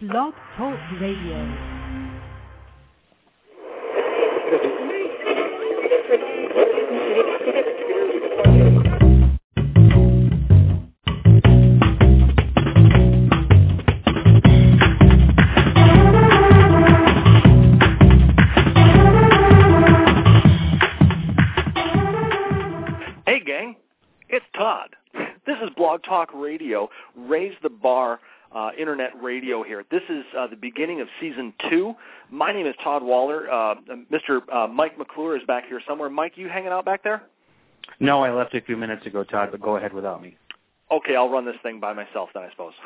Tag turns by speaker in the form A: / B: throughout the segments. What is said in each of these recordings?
A: Blog Talk Radio.
B: Hey, gang. It's Todd. This is Blog Talk Radio, Raise the Bar uh, Internet Radio here. This is uh, the beginning of Season 2. My name is Todd Waller. Uh, Mr. Uh, Mike McClure is back here somewhere. Mike, you hanging out back there?
C: No, I left a few minutes ago, Todd, but go ahead without me.
B: Okay, I'll run this thing by myself then, I suppose.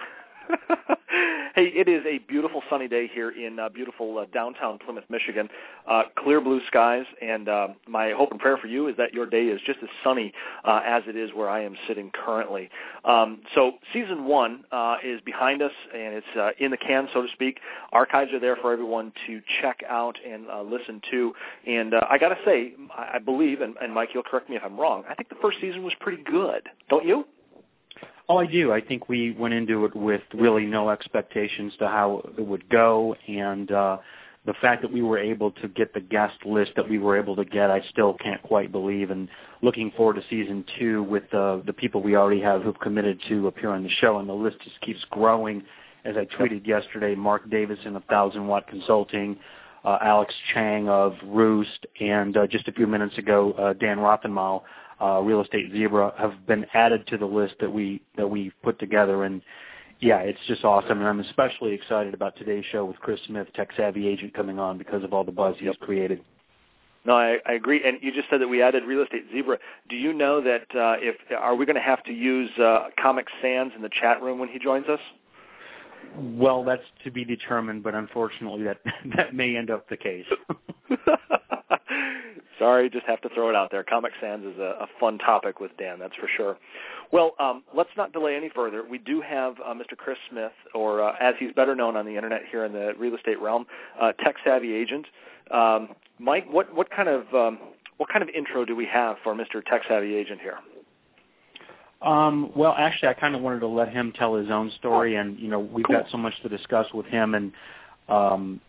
B: hey, it is a beautiful sunny day here in uh, beautiful uh, downtown Plymouth, Michigan. Uh, clear blue skies, and uh, my hope and prayer for you is that your day is just as sunny uh, as it is where I am sitting currently. Um, so season one uh, is behind us, and it's uh, in the can, so to speak. Archives are there for everyone to check out and uh, listen to. And uh, I got to say, I believe, and, and Mike, you'll correct me if I'm wrong. I think the first season was pretty good, don't you?
C: Oh, I do. I think we went into it with really no expectations to how it would go, and uh, the fact that we were able to get the guest list that we were able to get, I still can't quite believe. And looking forward to season two with uh, the people we already have who've committed to appear on the show, and the list just keeps growing. As I tweeted yesterday, Marc Davison of Thousand Watt Consulting, uh, Alex Chang of Roost, and uh, just a few minutes ago, uh, Dan Rothamel uh, Real Estate Zebra have been added to the list that we that we put together, and yeah, it's just awesome. And I'm especially excited about today's show with Chris Smith, Tech Savvy Agent, coming on because of all the buzz he's created.
B: No, I, I agree. And you just said that we added Real Estate Zebra. Do you know that uh, if are we going to have to use uh, Comic Sans in the chat room when he joins us?
C: Well, that's to be determined, but unfortunately, that that may end up the case.
B: Sorry, just have to throw it out there. Comic Sans is a, a fun topic with Dan, that's for sure. Well, um, let's not delay any further. We do have uh, Mr. Chris Smith, or uh, as he's better known on the internet here in the real estate realm, uh, tech savvy agent. Um, Mike, what what kind of um, what kind of intro do we have for Mr. Tech Savvy Agent here?
C: Um, well, actually, I kind of wanted to let him tell his own story, and you know, we've
B: Cool.
C: got so much to discuss with him, and um,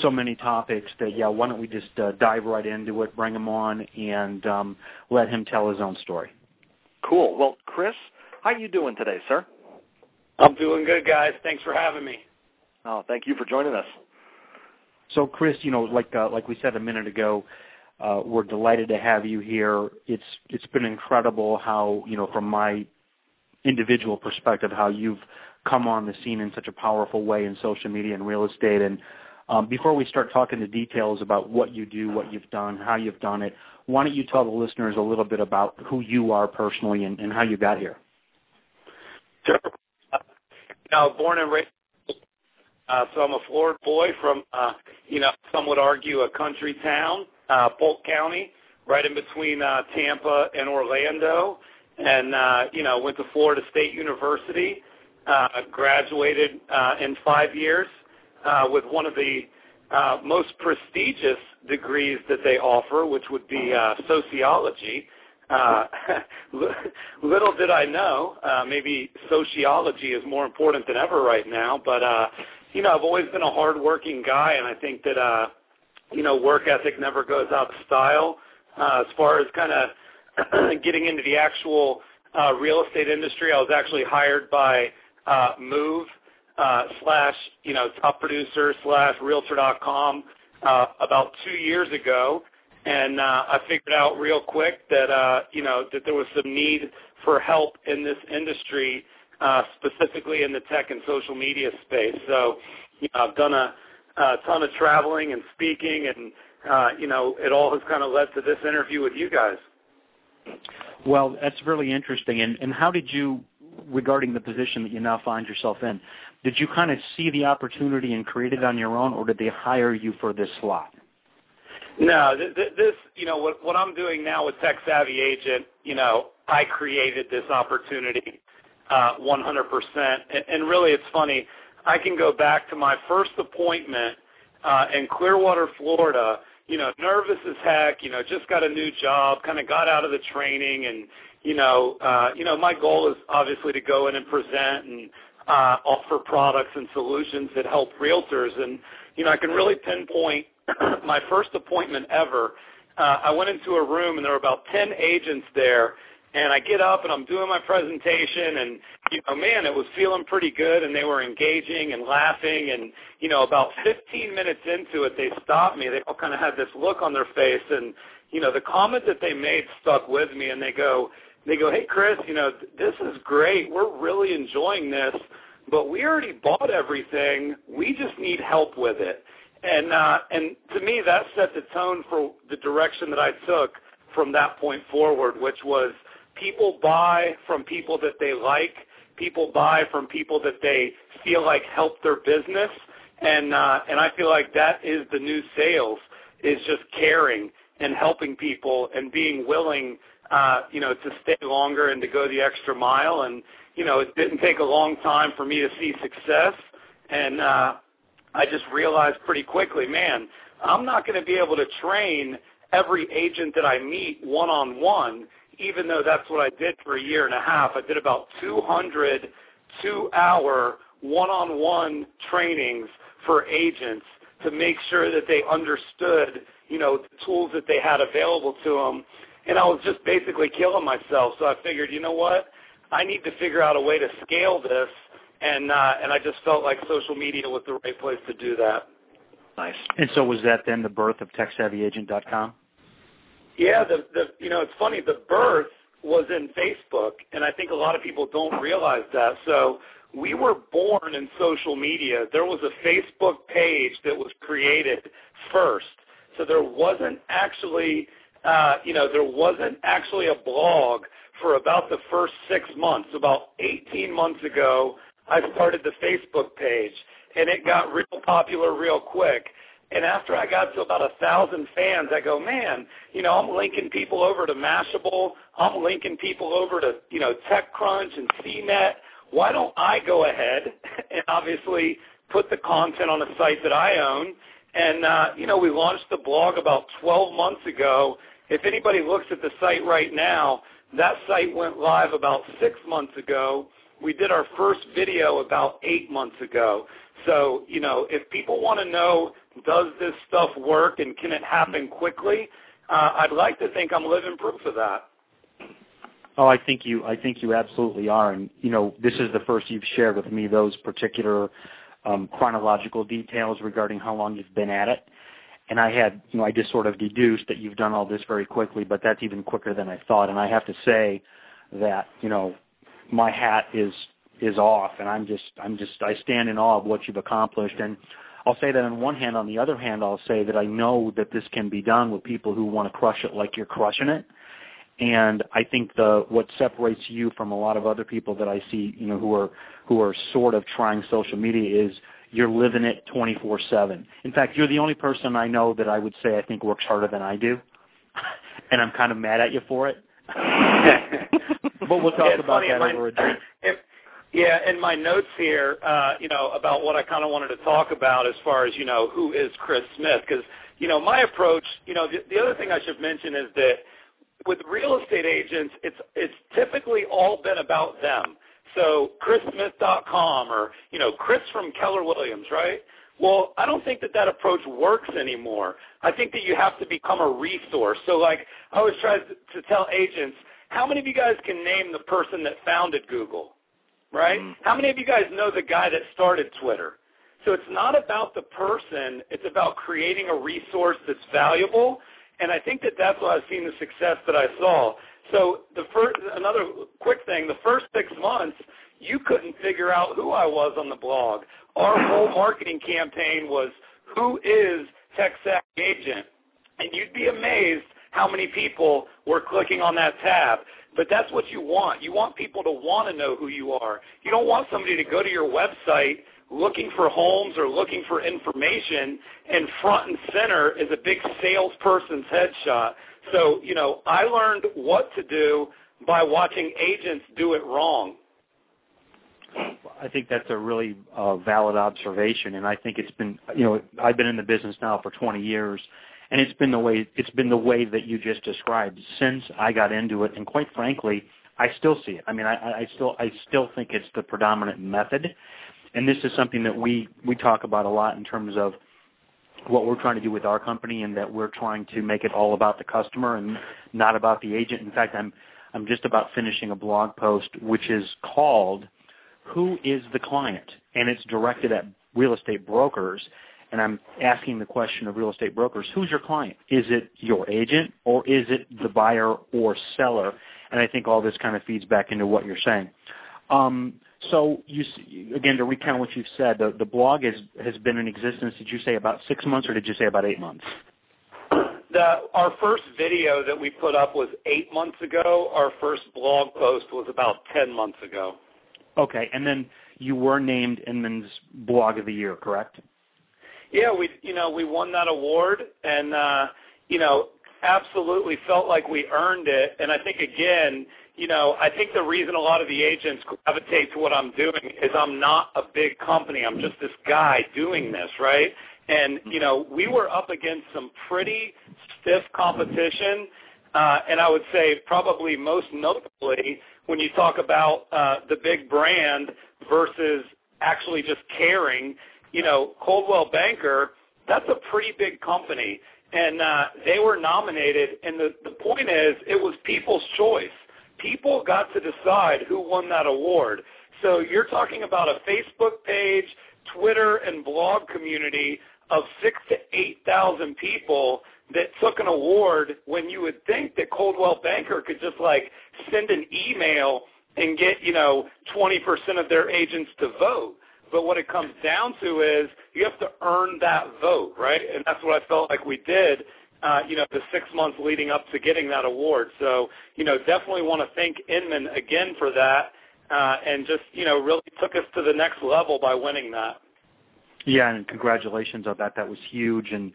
C: so many topics that yeah, why don't we just uh, dive right into it, bring him on, and um, let him tell his own story.
B: Cool. Well, Chris, how are you doing today, sir?
D: I'm doing good, guys. Thanks for having me.
B: Oh, thank you for joining us.
C: So, Chris, you know, like uh, like we said a minute ago, uh, we're delighted to have you here. It's it's been incredible how you know from my individual perspective how you've come on the scene in such a powerful way in social media and real estate. And um, before we start talking the details about what you do, what you've done, how you've done it, why don't you tell the listeners a little bit about who you are personally and, and how you got here?
D: Sure. Uh, born and raised, uh, so I'm a Florida boy from, uh, you know, some would argue a country town, uh, Polk County, right in between uh, Tampa and Orlando, and uh, you know, went to Florida State University, uh, graduated uh, in five years uh, with one of the uh, most prestigious degrees that they offer, which would be uh, sociology. Uh, little did I know, uh, maybe sociology is more important than ever right now. But uh, you know, I've always been a hardworking guy, and I think that uh, you know, work ethic never goes out of style. Uh, as far as kind of getting into the actual uh, real estate industry, I was actually hired by uh, Move uh, slash you know top producer slash Realtor.com uh, about two years ago, and uh, I figured out real quick that uh, you know that there was some need for help in this industry, uh, specifically in the tech and social media space. So you know, I've done a, a ton of traveling and speaking, and uh, you know it all has kind of led to this interview with you guys.
C: Well, that's really interesting. And, and how did you, regarding the position that you now find yourself in, did you kind of see the opportunity and create it on your own, or did they hire you for this slot?
D: No, this, you know, what, what I'm doing now with Tech Savvy Agent, you know, I created this opportunity uh, 100%. And, and really, it's funny. I can go back to my first appointment uh, in Clearwater, Florida. You know, nervous as heck. You know, just got a new job. Kind of got out of the training, and you know, uh, you know, my goal is obviously to go in and present and uh, offer products and solutions that help realtors. And you know, I can really pinpoint my first appointment ever. Uh, I went into a room and there were about ten agents there and I get up and I'm doing my presentation and you know man it was feeling pretty good and they were engaging and laughing and you know about 15 minutes into it they stopped me they all kind of had this look on their face and you know the comment that they made stuck with me and they go they go hey Chris you know this is great we're really enjoying this but we already bought everything we just need help with it and uh and to me that set the tone for the direction that I took from that point forward which was people buy from people that they like. People buy from people that they feel like help their business, and uh, and I feel like that is the new sales is just caring and helping people and being willing, uh, you know, to stay longer and to go the extra mile. And you know, it didn't take a long time for me to see success, and uh, I just realized pretty quickly, man, I'm not going to be able to train every agent that I meet one on one even though that's what I did for a year and a half, I did about 200 two-hour one-on-one trainings for agents to make sure that they understood, you know, the tools that they had available to them. And I was just basically killing myself. So I figured, you know what? I need to figure out a way to scale this. And uh, and I just felt like social media was the right place to do that.
C: Nice. And so was that then the birth of TechSavvyAgent.com?
D: Yeah, the the you know it's funny. The birth was in Facebook, and I think a lot of people don't realize that. So we were born in social media. There was a Facebook page that was created first. So there wasn't actually, uh, you know, there wasn't actually a blog for about the first six months. About 18 months ago, I started the Facebook page, and it got real popular real quick. And after I got to about a thousand fans, I go, man, you know, I'm linking people over to Mashable. I'm linking people over to, you know, TechCrunch and CNET. Why don't I go ahead and obviously put the content on a site that I own? And, uh, you know, we launched the blog about 12 months ago. If anybody looks at the site right now, that site went live about six months ago. We did our first video about eight months ago. So, you know, if people want to know does this stuff work and can it happen quickly? Uh, I'd like to think I'm living proof of that.
C: Oh, I think you. I think you absolutely are, and you know, this is the first you've shared with me those particular um, chronological details regarding how long you've been at it. And I had, you know, I just sort of deduced that you've done all this very quickly, but that's even quicker than I thought. And I have to say that, you know, my hat is is off, and I'm just, I'm just, I stand in awe of what you've accomplished. And I'll say that on one hand. On the other hand, I'll say that I know that this can be done with people who want to crush it like you're crushing it. And I think the what separates you from a lot of other people that I see, you know, who are who are sort of trying social media is you're living it 24/7. In fact, you're the only person I know that I would say I think works harder than I do, and I'm kind of mad at you for it. but we'll talk
D: yeah,
C: about that
D: my,
C: over a drink.
D: If, yeah, in my notes here, uh, you know, about what I kind of wanted to talk about as far as, you know, who is Chris Smith? Because, you know, my approach, you know, the, the other thing I should mention is that with real estate agents, it's it's typically all been about them. So chrissmith.com or, you know, Chris from Keller Williams, right? Well, I don't think that that approach works anymore. I think that you have to become a resource. So like I always try to, tell agents, how many of you guys can name the person that founded Google? right? Mm-hmm. How many of you guys know the guy that started Twitter? So it's not about the person, it's about creating a resource that's valuable, and I think that that's why I've seen the success that I saw. So the first, another quick thing, the first six months, you couldn't figure out who I was on the blog. Our whole marketing campaign was, who is Tech Savvy Agent? And you'd be amazed how many people were clicking on that tab. But that's what you want. You want people to want to know who you are. You don't want somebody to go to your website looking for homes or looking for information, and front and center is a big salesperson's headshot. So, you know, I learned what to do by watching agents do it wrong.
C: I think that's a really uh, valid observation, and I think it's been, you know, I've been in the business now for 20 years, and it's been the way it's been the way that you just described since I got into it, and quite frankly, I still see it. I mean, I, I still I still think it's the predominant method, and this is something that we we talk about a lot in terms of what we're trying to do with our company, and that we're trying to make it all about the customer and not about the agent. In fact, I'm I'm just about finishing a blog post which is called "Who is the Client?" and it's directed at real estate brokers. And I'm asking the question of real estate brokers, who's your client? Is it your agent or is it the buyer or seller? And I think all this kind of feeds back into what you're saying. Um, so you again to recount what you've said, the, the blog has has been in existence. Did you say about six months, or did you say about eight months?
D: The, our first video that we put up was eight months ago. Our first blog post was about ten months ago.
C: Okay, and then you were named Inman's Blog of the Year, correct?
D: Yeah, we you know we won that award, and uh, you know absolutely felt like we earned it. And I think again, you know, I think the reason a lot of the agents gravitate to what I'm doing is I'm not a big company. I'm just this guy doing this, right? And you know, we were up against some pretty stiff competition, uh, and I would say probably most notably when you talk about uh, the big brand versus actually just caring. You know, Coldwell Banker, that's a pretty big company and uh, they were nominated. And the the point is, it was people's choice. People got to decide who won that award. So you're talking about a Facebook page, Twitter, and blog community of six to eight thousand people that took an award when you would think that Coldwell Banker could just like send an email and get you know 20% of their agents to vote. But what it comes down to is you have to earn that vote, right? And that's what I felt like we did, the six months leading up to getting that award. So, you know, definitely want to thank Inman again for that, uh, and just, you know, really took us to the next level by winning that.
C: Yeah, and congratulations on that. That was huge. And,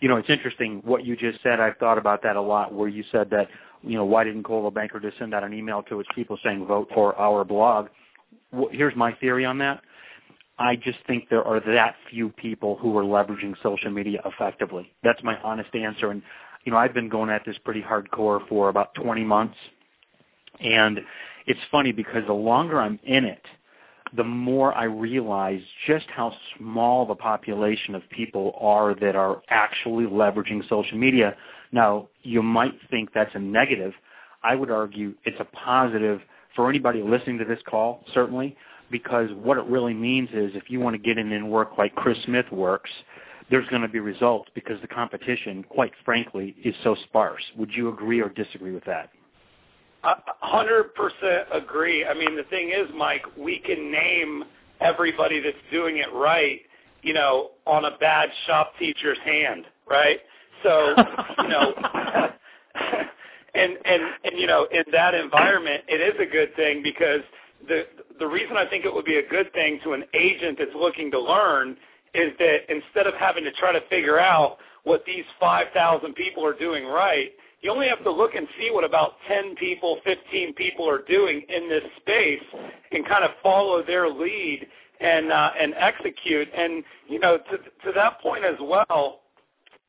C: you know, it's interesting what you just said. I've thought about that a lot where you said that, you know, why didn't Coldwell Banker just send out an email to its people saying vote for our blog? Here's my theory on that I just think there are that few people who are leveraging social media effectively. That's my honest answer. And you know, I've been going at this pretty hardcore for about 20 months, and it's funny because the longer I'm in it, the more I realize just how small the population of people are that are actually leveraging social media. Now, you might think that's a negative. I would argue it's a positive for anybody listening to this call, certainly, because what it really means is if you want to get in and work like Chris Smith works, there's going to be results because the competition, quite frankly, is so sparse. Would you agree or disagree with that?
D: hundred percent agree. I mean, the thing is, Mike, we can name everybody that's doing it right, you know, on a bad shop teacher's hand, right? So, you know, and and and you know, in that environment, it is a good thing because the the reason I think it would be a good thing to an agent that's looking to learn is that instead of having to try to figure out what these 5,000 people are doing right, you only have to look and see what about 10 people, 15 people are doing in this space and kind of follow their lead and uh, and execute. And you know, to to that point as well,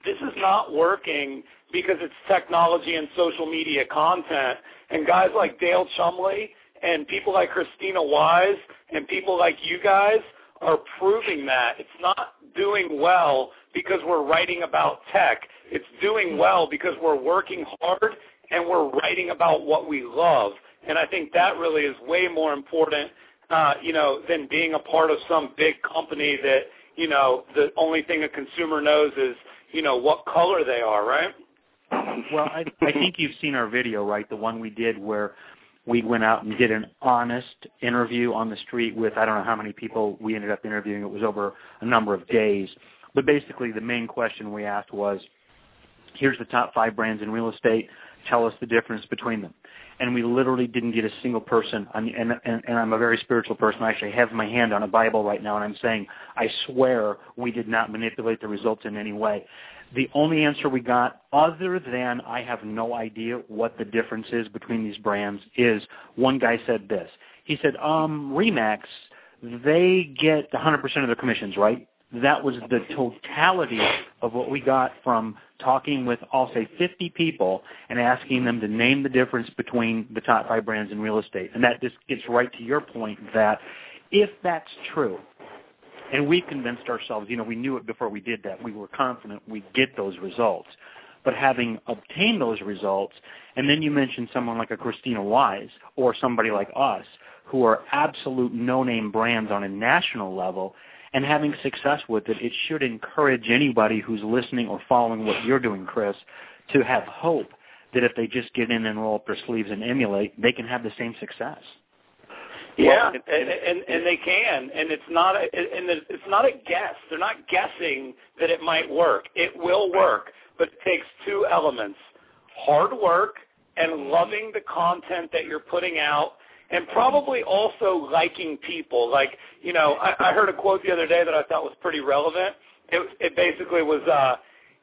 D: this is not working because it's technology and social media content. And guys like Dale Chumbley and people like Christina Wise and people like you guys are proving that. It's not doing well because we're writing about tech. It's doing well because we're working hard and we're writing about what we love. And I think that really is way more important, uh, you know, than being a part of some big company that, you know, the only thing a consumer knows is, you know, what color they are, right?
C: Well, I, I think you've seen our video, right? The one we did where we went out and did an honest interview on the street with I don't know how many people we ended up interviewing. It was over a number of days. But basically the main question we asked was, here's the top five brands in real estate. Tell us the difference between them. And we literally didn't get a single person. And, and, and I'm a very spiritual person. I actually have my hand on a Bible right now, and I'm saying, I swear we did not manipulate the results in any way. The only answer we got, other than I have no idea what the difference is between these brands, is one guy said this. He said, um, Remax, they get 100% of their commissions, right? that was the totality of what we got from talking with, I'll say, 50 people and asking them to name the difference between the top five brands in real estate. And that just gets right to your point that if that's true, and we convinced ourselves, you know, we knew it before we did that, we were confident we'd get those results. But having obtained those results, and then you mentioned someone like a Christina Wise or somebody like us, who are absolute no-name brands on a national level, and having success with it, it should encourage anybody who's listening or following what you're doing, Chris, to have hope that if they just get in and roll up their sleeves and emulate, they can have the same success.
D: Yeah, well, and, and and they can, and it's not a, and it's not a guess. They're not guessing that it might work. It will work, but it takes two elements: hard work and loving the content that you're putting out and probably also liking people. Like, you know, I, I heard a quote the other day that I thought was pretty relevant. It, it basically was, uh,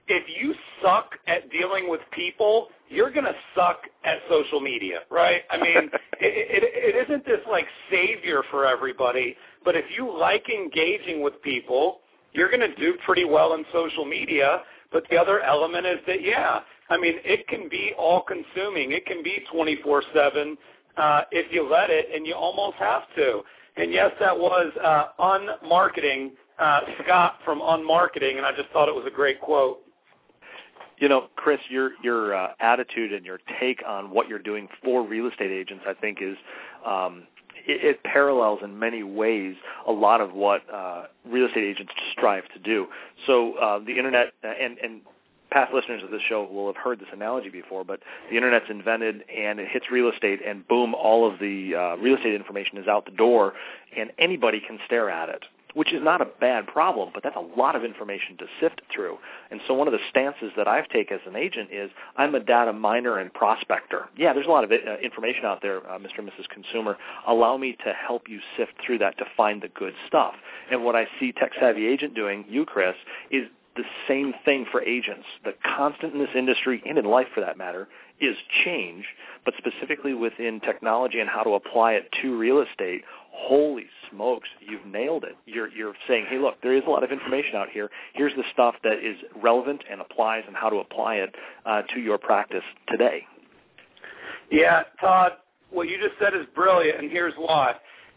D: if you suck at dealing with people, you're going to suck at social media, right? I mean, it, it, it isn't this like savior for everybody, but if you like engaging with people, you're going to do pretty well in social media. But the other element is that, yeah, I mean, it can be all consuming. It can be 24-7 uh, if you let it, and you almost have to. And yes, that was uh, unmarketing uh, Scott from Unmarketing, and I just thought it was a great quote.
B: You know, Chris, your your uh, attitude and your take on what you're doing for real estate agents, I think, is um, it, it parallels in many ways a lot of what uh, real estate agents strive to do. So uh, the internet and and past listeners of this show will have heard this analogy before, but the internet's invented and it hits real estate, and boom, all of the uh, real estate information is out the door, and anybody can stare at it. Which is not a bad problem, but that's a lot of information to sift through. And so one of the stances that I've taken as an agent is I'm a data miner and prospector. Yeah, there's a lot of uh, information out there, uh, Mr. and Mrs. Consumer. Allow me to help you sift through that to find the good stuff. And what I see Tech Savvy Agent doing, you, Chris, is the same thing for agents. The constant in this industry, and in life for that matter, is change, but specifically within technology and how to apply it to real estate. Holy smokes, you've nailed it. You're, you're saying, hey, look, there is a lot of information out here. Here's the stuff that is relevant and applies and how to apply it uh, to your practice today.
D: Yeah, Todd, what you just said is brilliant, and here's why.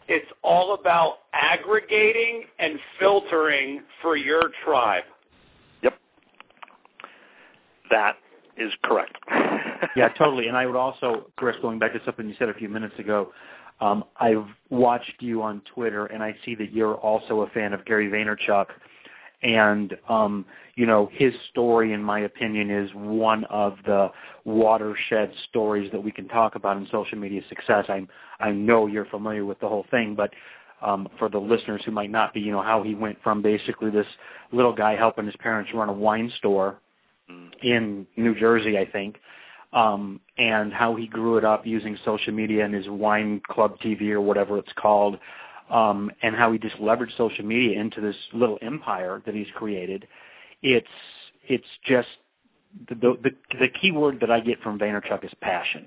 D: It's all about aggregating and filtering for your tribe. Yep.
B: That is correct.
C: Yeah, totally. And I would also, Chris, going back to something you said a few minutes ago, um, I've watched you on Twitter, and I see that you're also a fan of Gary Vaynerchuk. And um, you know, his story, in my opinion, is one of the watershed stories that we can talk about in social media success. I I know you're familiar with the whole thing, but um, for the listeners who might not be, you know, how he went from basically this little guy helping his parents run a wine store in New Jersey, I think, um, and how he grew it up using social media and his wine club TV or whatever it's called, um, and how he just leveraged social media into this little empire that he's created. It's it's just the the, the key word that I get from Vaynerchuk is passion.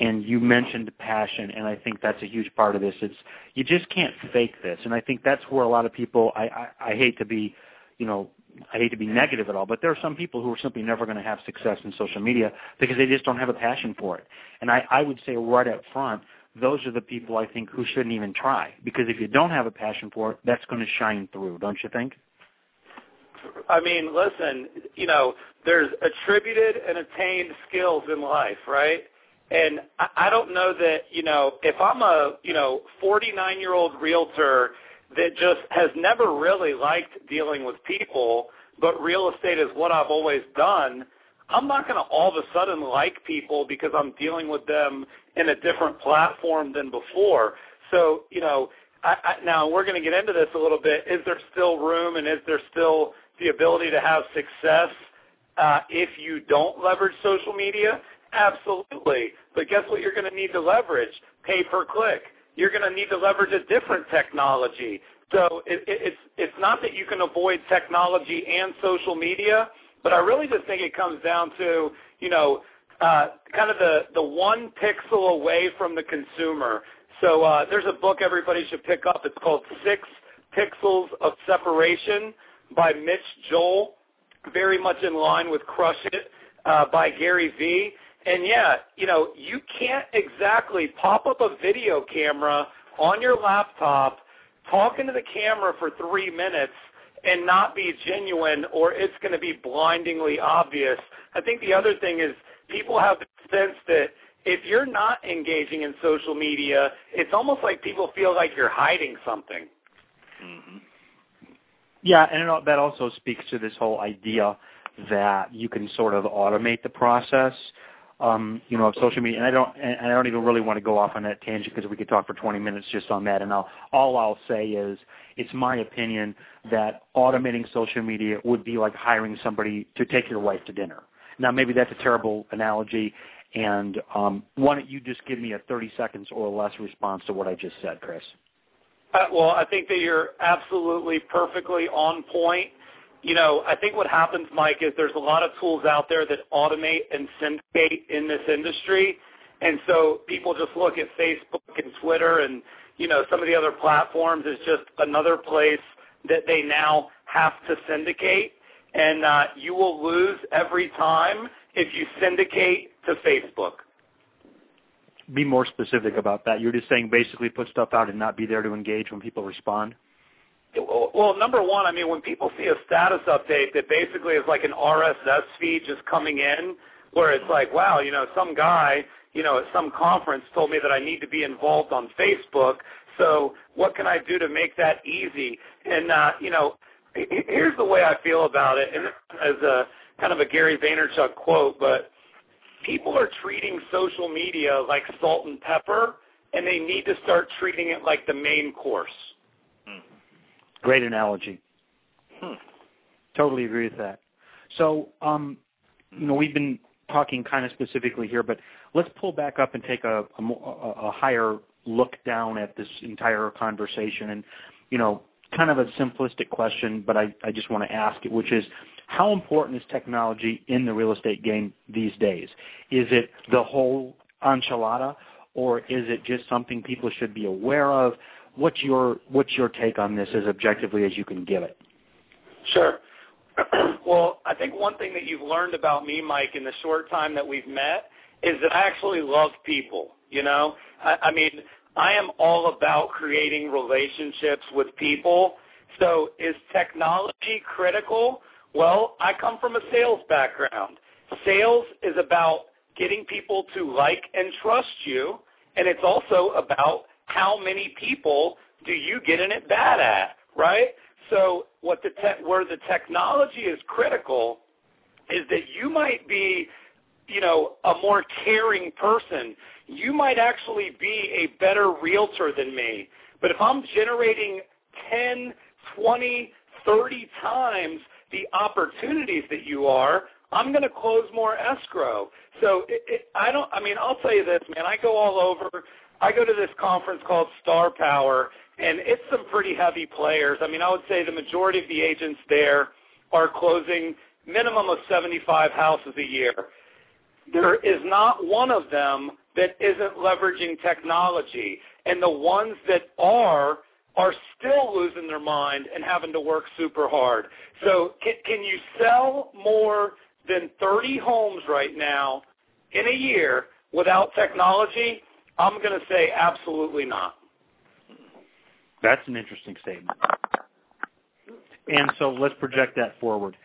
C: And you mentioned passion, and I think that's a huge part of this. It's you just can't fake this, and I think that's where a lot of people. I I, I hate to be, you know, I hate to be negative at all, but there are some people who are simply never going to have success in social media because they just don't have a passion for it. And I, I would say right up front, those are the people I think who shouldn't even try because if you don't have a passion for it, that's going to shine through, don't you think?
D: I mean, listen, you know, there's attributed and attained skills in life, right? And I, I don't know that, you know, if I'm a, you know, 49 year old realtor that just has never really liked dealing with people, but real estate is what I've always done, I'm not going to all of a sudden like people because I'm dealing with them in a different platform than before. So, you know, I, I, now we're going to get into this a little bit. Is there still room and is there still the ability to have success uh, if you don't leverage social media? Absolutely. But guess what you're going to need to leverage? Pay per click. You're going to need to leverage a different technology. So it, it, it's it's not that you can avoid technology and social media, but I really just think it comes down to you know uh, kind of the the one pixel away from the consumer. So uh, there's a book everybody should pick up. It's called Six Pixels of Separation by Mitch Joel, very much in line with Crush It uh, by Gary Vee. And yeah, you know, you can't exactly pop up a video camera on your laptop, talk into the camera for three minutes, and not be genuine, or it's going to be blindingly obvious. I think the other thing is people have the sense that if you're not engaging in social media, it's almost like people feel like you're hiding something.
C: Mm-hmm. Yeah, and that also speaks to this whole idea that you can sort of automate the process, um, you know, of social media. And I don't, and I don't even really want to go off on that tangent because we could talk for 20 minutes just on that. And I'll, all I'll say is, it's my opinion that automating social media would be like hiring somebody to take your wife to dinner. Now, maybe that's a terrible analogy, and um, why don't you just give me a 30 seconds or less response to what I just said, Chris?
D: Uh, well, I think that you're absolutely perfectly on point. You know, I think what happens, Mike, is there's a lot of tools out there that automate and syndicate in this industry. And so people just look at Facebook and Twitter and, you know, some of the other platforms as just another place that they now have to syndicate. And uh, you will lose every time if you syndicate to Facebook.
C: Be more specific about that. You're just saying basically put stuff out and not be there to engage when people respond?
D: Well, number one, I mean, when people see a status update that basically is like an RSS feed just coming in, where it's like, wow, you know, some guy, you know, at some conference told me that I need to be involved on Facebook. So what can I do to make that easy? And uh, you know, here's the way I feel about it, and as a kind of a Gary Vaynerchuk quote, but people are treating social media like salt and pepper, and they need to start treating it like the main course.
C: Great analogy. Hmm. Totally agree with that. So, um, you know, we've been talking kind of specifically here, but let's pull back up and take a, a, a higher look down at this entire conversation. And, you know, kind of a simplistic question, but I, I just want to ask it, which is, how important is technology in the real estate game these days? Is it the whole enchilada, or is it just something people should be aware of? What's your what's your take on this as objectively as you can give it?
D: Sure. well, I think one thing that you've learned about me, Mike, in the short time that we've met, is that I actually love people. You know, I, I mean, I am all about creating relationships with people. So, is technology critical? Well, I come from a sales background. Sales is about getting people to like and trust you, and it's also about how many people do you get in it bad at, right? So what the te- where the technology is critical is that you might be, you know, a more caring person. You might actually be a better realtor than me. But if I'm generating 10, 20, 30 times the opportunities that you are, I'm going to close more escrow. So it, it, I don't. I mean, I'll tell you this, man. I go all over. I go to this conference called Star Power, and it's some pretty heavy players. I mean, I would say the majority of the agents there are closing minimum of 75 houses a year. There is not one of them that isn't leveraging technology, and the ones that are are still losing their mind and having to work super hard. So can, can you sell more than 30 homes right now in a year without technology? I'm going to say absolutely not.
C: That's an interesting statement. And so let's project that forward.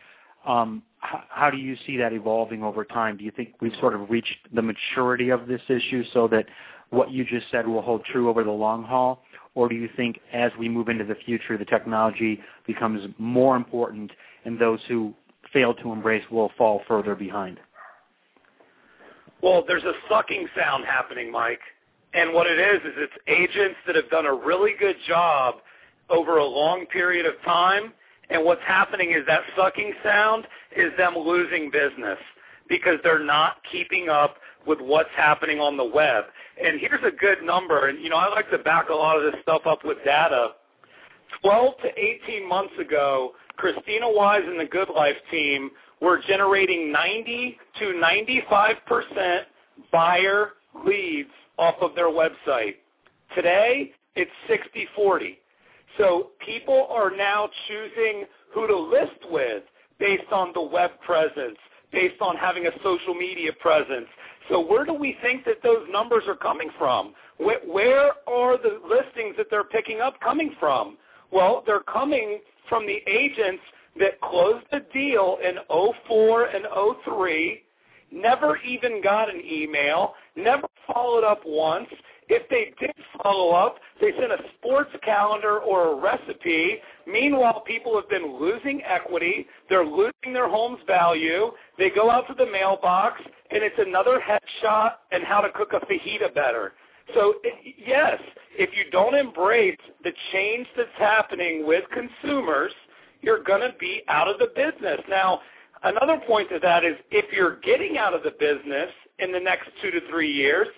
C: Um, how, how do you see that evolving over time? Do you think we've sort of reached the maturity of this issue so that what you just said will hold true over the long haul? Or do you think as we move into the future, the technology becomes more important and those who fail to embrace will fall further behind?
D: Well, there's a sucking sound happening, Mike. And what it is, is it's agents that have done a really good job over a long period of time, And what's happening is that sucking sound is them losing business because they're not keeping up with what's happening on the web. And here's a good number, and you know I like to back a lot of this stuff up with data. 12 to 18 months ago, Christina Wise and the Good Life team were generating 90 to 95 percent buyer leads off of their website. Today, it's 60-40. So people are now choosing who to list with based on the web presence, based on having a social media presence. So where do we think that those numbers are coming from? Where, are the listings that they're picking up coming from? Well, they're coming from the agents that closed the deal in 04 and 03, never even got an email, never followed up once. If they did follow up, they sent a sports calendar or a recipe. Meanwhile, people have been losing equity. They're losing their home's value. They go out to the mailbox, and it's another headshot and how to cook a fajita better. So yes, if you don't embrace the change that's happening with consumers, you're going to be out of the business. Now, another point to that is if you're getting out of the business in the next two to three years,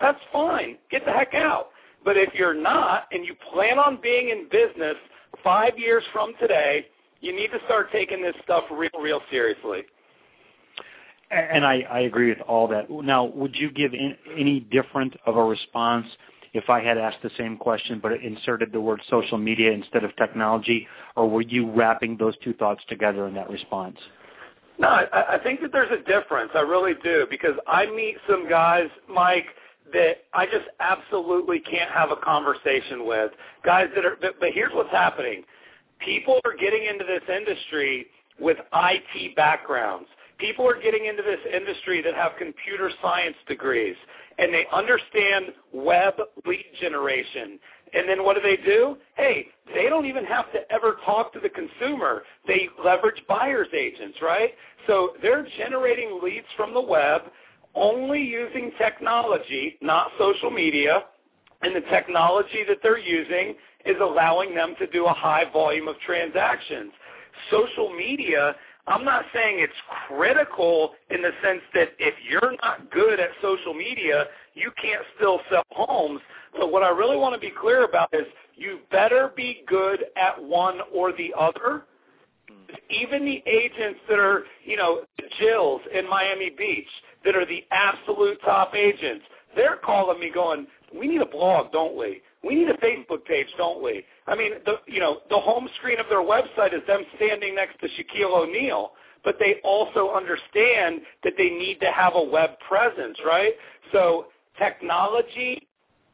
D: that's fine. Get the heck out. But if you're not and you plan on being in business five years from today, you need to start taking this stuff real, real seriously.
C: And I, I agree with all that. Now, would you give in, any different of a response if I had asked the same question but inserted the word social media instead of technology, or were you wrapping those two thoughts together in that response?
D: No, I, I think that there's a difference. I really do because I meet some guys, Mike, that I just absolutely can't have a conversation with. Guys that are, but, but here's what's happening. People are getting into this industry with IT backgrounds. People are getting into this industry that have computer science degrees and they understand web lead generation. And then what do they do? Hey, they don't even have to ever talk to the consumer. They leverage buyer's agents, right? So they're generating leads from the web only using technology, not social media, and the technology that they're using is allowing them to do a high volume of transactions. Social media I'm not saying it's critical in the sense that if you're not good at social media, you can't still sell homes. But what I really want to be clear about is you better be good at one or the other. Even the agents that are, you know, Jills in Miami Beach that are the absolute top agents, they're calling me going, we need a blog, don't we? We need a Facebook page, don't we? I mean, the you know the home screen of their website is them standing next to Shaquille O'Neal, but they also understand that they need to have a web presence, right? So technology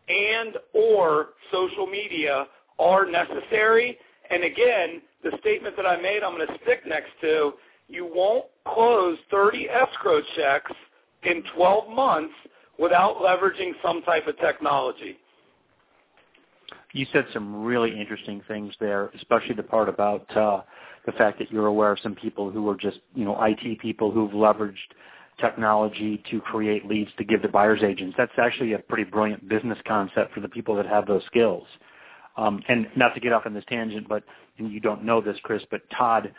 D: and or social media are necessary. And again, the statement that I made, I'm going to stick next to. You won't close 30 escrow checks in 12 months without leveraging some type of technology
C: you said some really interesting things there, especially the part about uh, the fact that you're aware of some people who are just, you know, IT people who've leveraged technology to create leads to give to buyer's agents. That's actually a pretty brilliant business concept for the people that have those skills. Um, and not to get off on this tangent, but you don't know this, Chris, but Todd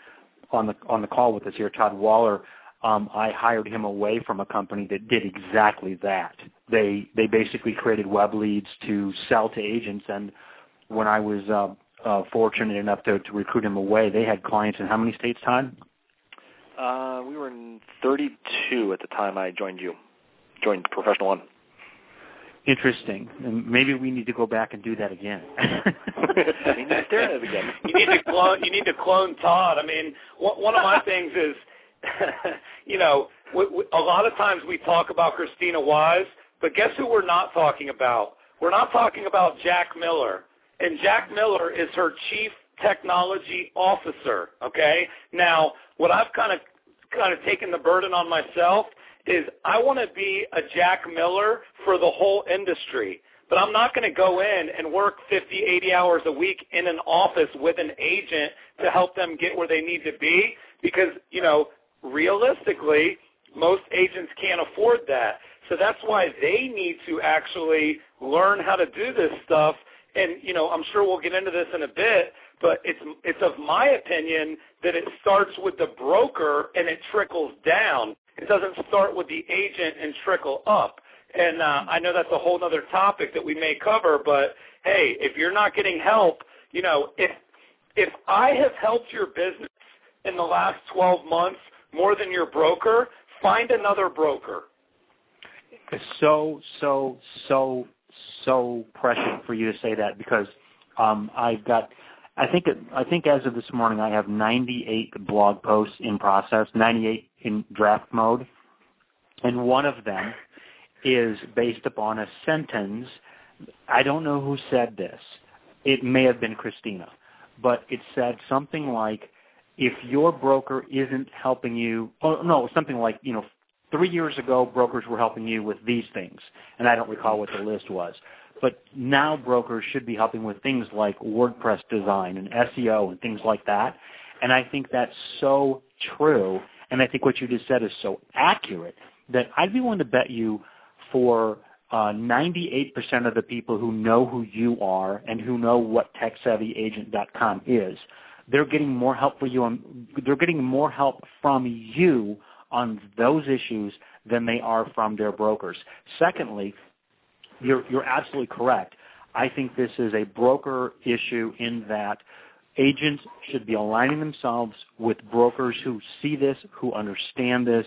C: on the on the call with us here, Todd Waller, um, I hired him away from a company that did exactly that. They they basically created web leads to sell to agents, and when I was uh, uh, fortunate enough to, to recruit him away, they had clients in how many states, Todd?
B: Uh, we were in 32 at the time I joined you, joined Professional One.
C: Interesting. And maybe we need to go back and do that again.
B: we need to it again.
D: you need to clone. You need to clone Todd. I mean, one of my things is you know, we, we, a lot of times we talk about Christina Wise, but guess who we're not talking about? We're not talking about Jack Miller. And Jack Miller is her chief technology officer, okay? Now, what I've kind of kind of taken the burden on myself is I want to be a Jack Miller for the whole industry. But I'm not going to go in and work 50, 80 hours a week in an office with an agent to help them get where they need to be because, you know, realistically, most agents can't afford that. So that's why they need to actually learn how to do this stuff. And, you know, I'm sure we'll get into this in a bit, but it's it's of my opinion that it starts with the broker and it trickles down. It doesn't start with the agent and trickle up. And uh, I know that's a whole other topic that we may cover, but hey, if you're not getting help, you know, if if I have helped your business in the last 12 months more than your broker, find another broker.
C: It's so so so so prescient for you to say that because um, I've got. I think I think as of this morning, I have 98 blog posts in process, 98 in draft mode, and one of them is based upon a sentence. I don't know who said this. It may have been Christina, but it said something like, "If your broker isn't helping you, oh no, something like you know, three years ago brokers were helping you with these things, and I don't recall what the list was." But now brokers should be helping with things like WordPress design and SEO and things like that. And I think that's so true. And I think what you just said is so accurate that I'd be willing to bet you for uh, 98% of the people who know who you are and who know what TechSavvyAgent.com is, they're getting more help for you. On, they're getting more help from you on those issues than they are from their brokers. Secondly, you're, absolutely correct. I think this is a broker issue in that agents should be aligning themselves with brokers who see this, who understand this,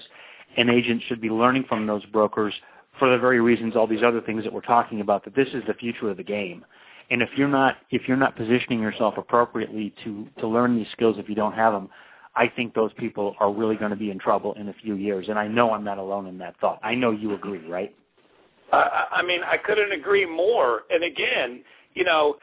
C: and agents should be learning from those brokers for the very reasons all these other things that we're talking about that this is the future of the game. And if you're not if you're not positioning yourself appropriately to to learn these skills if you don't have them, I think those people are really going to be in trouble in a few years. And I know I'm not alone in that thought. I know you agree, right?
D: I, I mean, I couldn't agree more. And again, you know,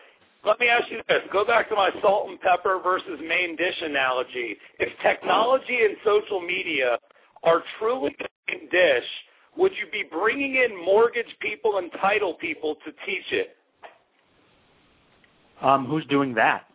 D: let me ask you this. Go back to my salt and pepper versus main dish analogy. If technology and social media are truly the main dish, would you be bringing in mortgage people and title people to teach it?
C: Um, who's doing that?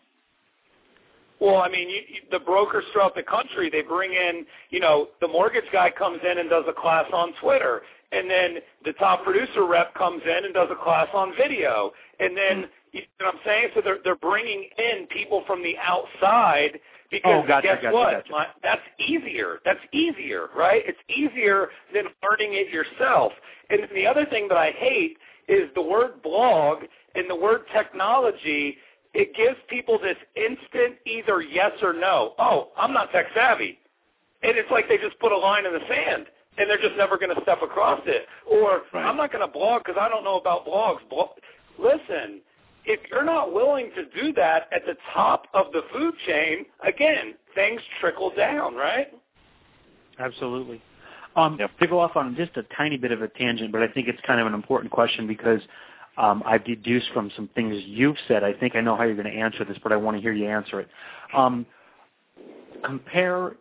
D: Well, I mean, you, you, the brokers throughout the country, they bring in, you know, the mortgage guy comes in and does a class on Twitter and then the top producer rep comes in and does a class on video, and then you know what I'm saying. So they're they're bringing in people from the outside because
C: oh, gotcha,
D: guess
C: gotcha,
D: what?
C: Gotcha.
D: That's easier. That's easier, right? It's easier than learning it yourself. And the other thing that I hate is the word blog and the word technology. It gives people this instant either yes or no. Oh, I'm not tech savvy. And it's like they just put a line in the sand and they're just never going to step across it. Or
C: right.
D: I'm not going to blog because I don't know about blogs. Listen, if you're not willing to do that at the top of the food chain, again, things trickle down, right?
C: Absolutely. Um,
B: yep.
C: To go off on just a tiny bit of a tangent, but I think it's kind of an important question because um, I've deduced from some things you've said. I think I know how you're going to answer this, but I want to hear you answer it. Um, compare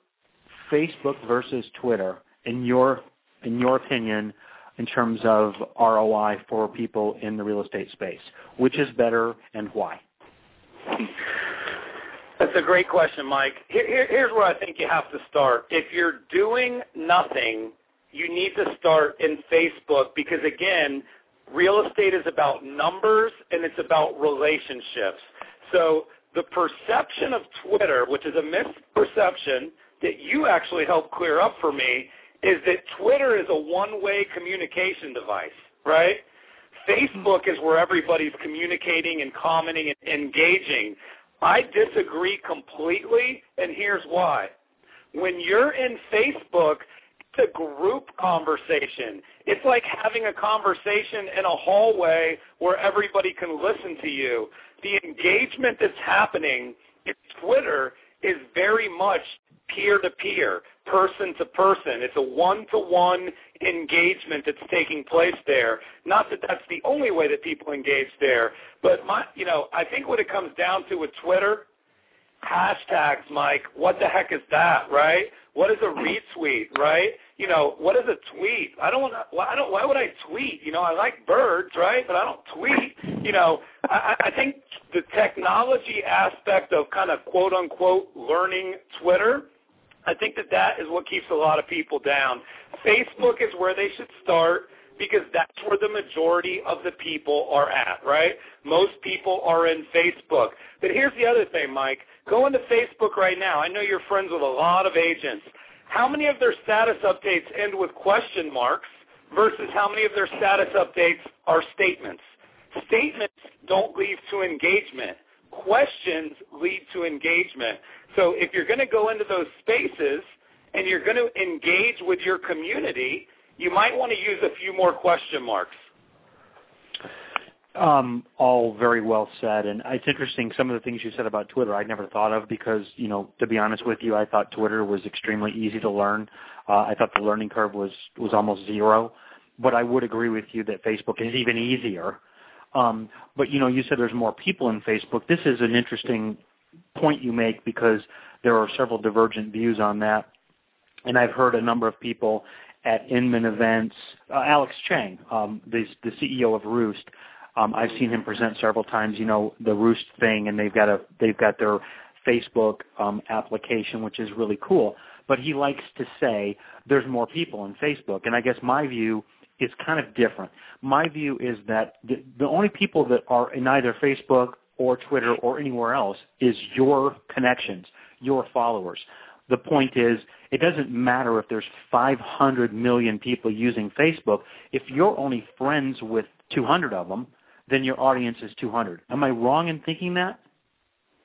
C: Facebook versus Twitter in your in your opinion, in terms of ROI for people in the real estate space? Which is better and why?
D: That's a great question, Mike. Here, here, here's where I think you have to start. If you're doing nothing, you need to start in Facebook because, again, real estate is about numbers and it's about relationships. So the perception of Twitter, which is a misperception that you actually helped clear up for me, is that Twitter is a one-way communication device, right? Facebook is where everybody's communicating and commenting and engaging. I disagree completely, and here's why. When you're in Facebook, it's a group conversation. It's like having a conversation in a hallway where everybody can listen to you. The engagement that's happening in Twitter is very much peer-to-peer, person-to-person. It's a one-to-one engagement that's taking place there. Not that that's the only way that people engage there, but my, you know, I think what it comes down to with Twitter, hashtags, Mike. What the heck is that, right? What is a retweet, right? You know, what is a tweet? I don't want. I don't. Why would I tweet? You know, I like birds, right? But I don't tweet. You know, I, I think the technology aspect of kind of quote unquote learning Twitter I think that that is what keeps a lot of people down. Facebook is where they should start because that's where the majority of the people are at, right? Most people are in Facebook. But here's the other thing, Mike. Go into Facebook right now. I know you're friends with a lot of agents. How many of their status updates end with question marks versus how many of their status updates are statements? Statements don't lead to engagement. Questions lead to engagement. So if you're going to go into those spaces and you're going to engage with your community, you might want to use a few more question marks.
C: Um, all very well said, and it's interesting. Some of the things you said about Twitter, I never thought of because, you know, to be honest with you, I thought Twitter was extremely easy to learn. Uh, I thought the learning curve was was almost zero. But I would agree with you that Facebook is even easier. Um, but you know, you said there's more people in Facebook. This is an interesting point you make because there are several divergent views on that, and I've heard a number of people at Inman events. Uh, Alex Chang, um, the the CEO of Roost um, I've seen him present several times. You know the Roost thing, and they've got a they've got their Facebook um, application, which is really cool. But he likes to say there's more people in Facebook, and I guess my view is kind of different. My view is that the, the only people that are in either Facebook or Twitter or anywhere else is your connections, your followers. The point is, it doesn't matter if there's 500 million people using Facebook. If you're only friends with 200 of them, then your audience is 200. Am I wrong in thinking that?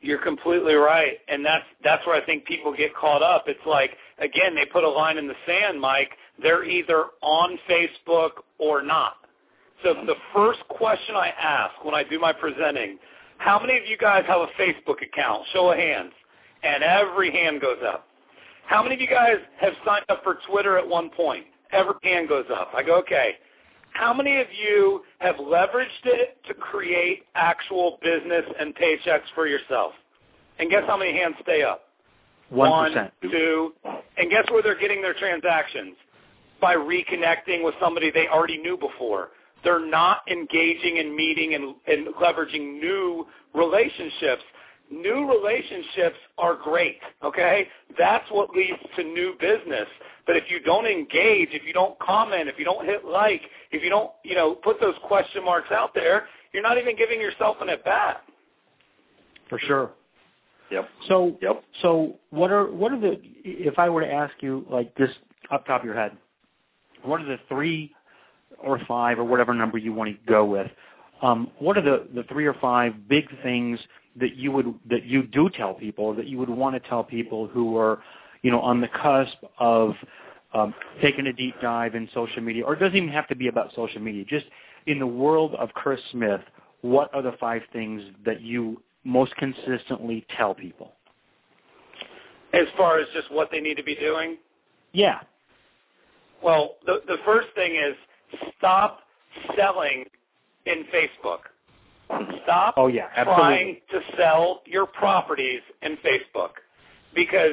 D: You're completely right, and that's that's where I think people get caught up. It's like again, they put a line in the sand, Mike. They're either on Facebook or not. So the first question I ask when I do my presenting, how many of you guys have a Facebook account? Show of hands. And every hand goes up. How many of you guys have signed up for Twitter at one point? Every hand goes up. I go, okay. How many of you have leveraged it to create actual business and paychecks for yourself? And guess how many hands stay up?
C: 1%.
D: One, two, and guess where they're getting their transactions? By reconnecting with somebody they already knew before. They're not engaging in meeting and, and leveraging new relationships new relationships are great, okay? That's what leads to new business. But if you don't engage, if you don't comment, if you don't hit like, if you don't, you know, put those question marks out there, you're not even giving yourself an at bat.
C: For sure.
B: Yep.
C: So,
B: Yep.
C: so what are what are the if I were to ask you like this up top of your head, what are the three or five or whatever number you want to go with? Um, what are the the three or five big things that you would that you do tell people that you would want to tell people who are, you know, on the cusp of um, taking a deep dive in social media, or it doesn't even have to be about social media. Just in the world of Chris Smith, what are the five things that you most consistently tell people?
D: As far as just what they need to be doing?
C: Yeah.
D: Well, the, the first thing is stop selling in Facebook. Stop
C: Oh yeah,
D: trying to sell your properties in Facebook because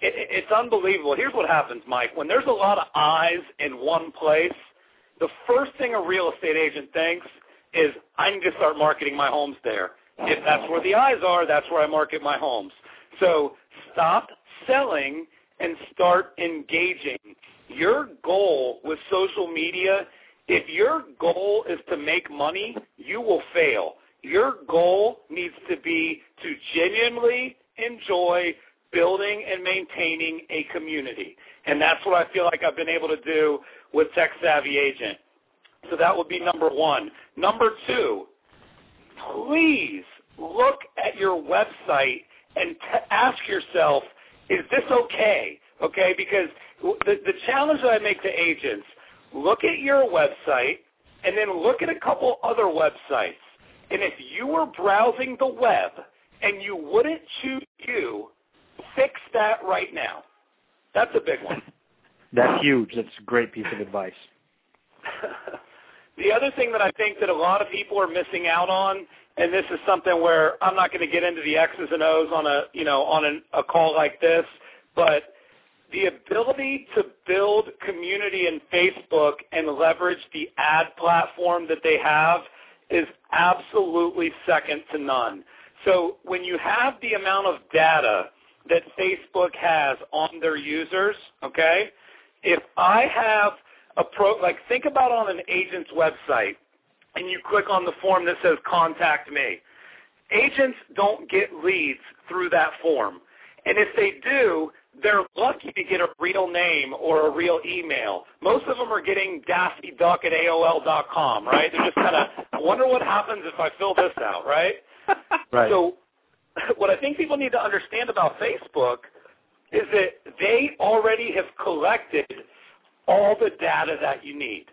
D: it, it's unbelievable. Here's what happens, Mike. When there's a lot of eyes in one place, the first thing a real estate agent thinks is, I need to start marketing my homes there. If that's where the eyes are, that's where I market my homes. So stop selling and start engaging. Your goal with social media if your goal is to make money, you will fail. Your goal needs to be to genuinely enjoy building and maintaining a community. And that's what I feel like I've been able to do with Tech Savvy Agent. So that would be number one. Number two, please look at your website and t- ask yourself, is this okay? Okay, because the, the challenge that I make to agents look at your website and then look at a couple other websites. And if you were browsing the web and you wouldn't choose you, fix that right now. That's a big one.
C: That's huge. That's a great piece of advice.
D: the other thing that I think that a lot of people are missing out on, and this is something where I'm not going to get into the X's and O's on a you know on an, a call like this, but the ability to build community in Facebook and leverage the ad platform that they have is absolutely second to none. So when you have the amount of data that Facebook has on their users, okay, if I have a pro like think about on an agent's website and you click on the form that says contact me. Agents don't get leads through that form. And if they do, they're lucky to get a real name or a real email. Most of them are getting daffyduck at AOL dot com, right? They're just kind of, I wonder what happens if I fill this out, right?
C: Right.
D: So what I think people need to understand about Facebook is that they already have collected all the data that you need.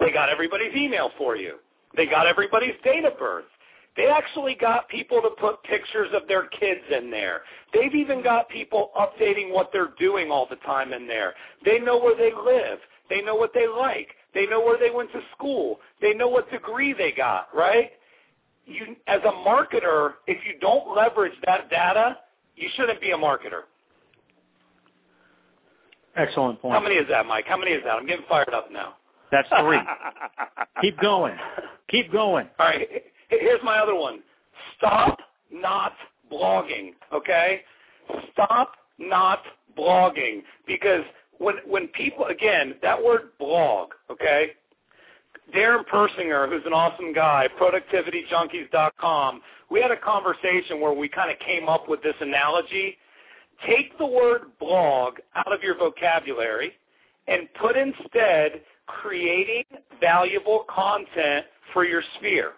D: They got everybody's email for you. They got everybody's date of birth. They actually got people to put pictures of their kids in there. They've even got people updating what they're doing all the time in there. They know where they live. They know what they like. They know where they went to school. They know what degree they got, right? You, as a marketer, if you don't leverage that data, you shouldn't be a marketer.
C: Excellent point.
D: How many is that, Mike? How many is that? I'm getting fired up now.
C: That's three. Keep going. Keep going.
D: All right. Here's my other one. Stop not blogging, okay? Stop not blogging because when when people again, that word blog, okay? Darren Persinger, who's an awesome guy, productivityjunkies.com, we had a conversation where we kind of came up with this analogy. Take the word blog out of your vocabulary and put instead creating valuable content for your sphere.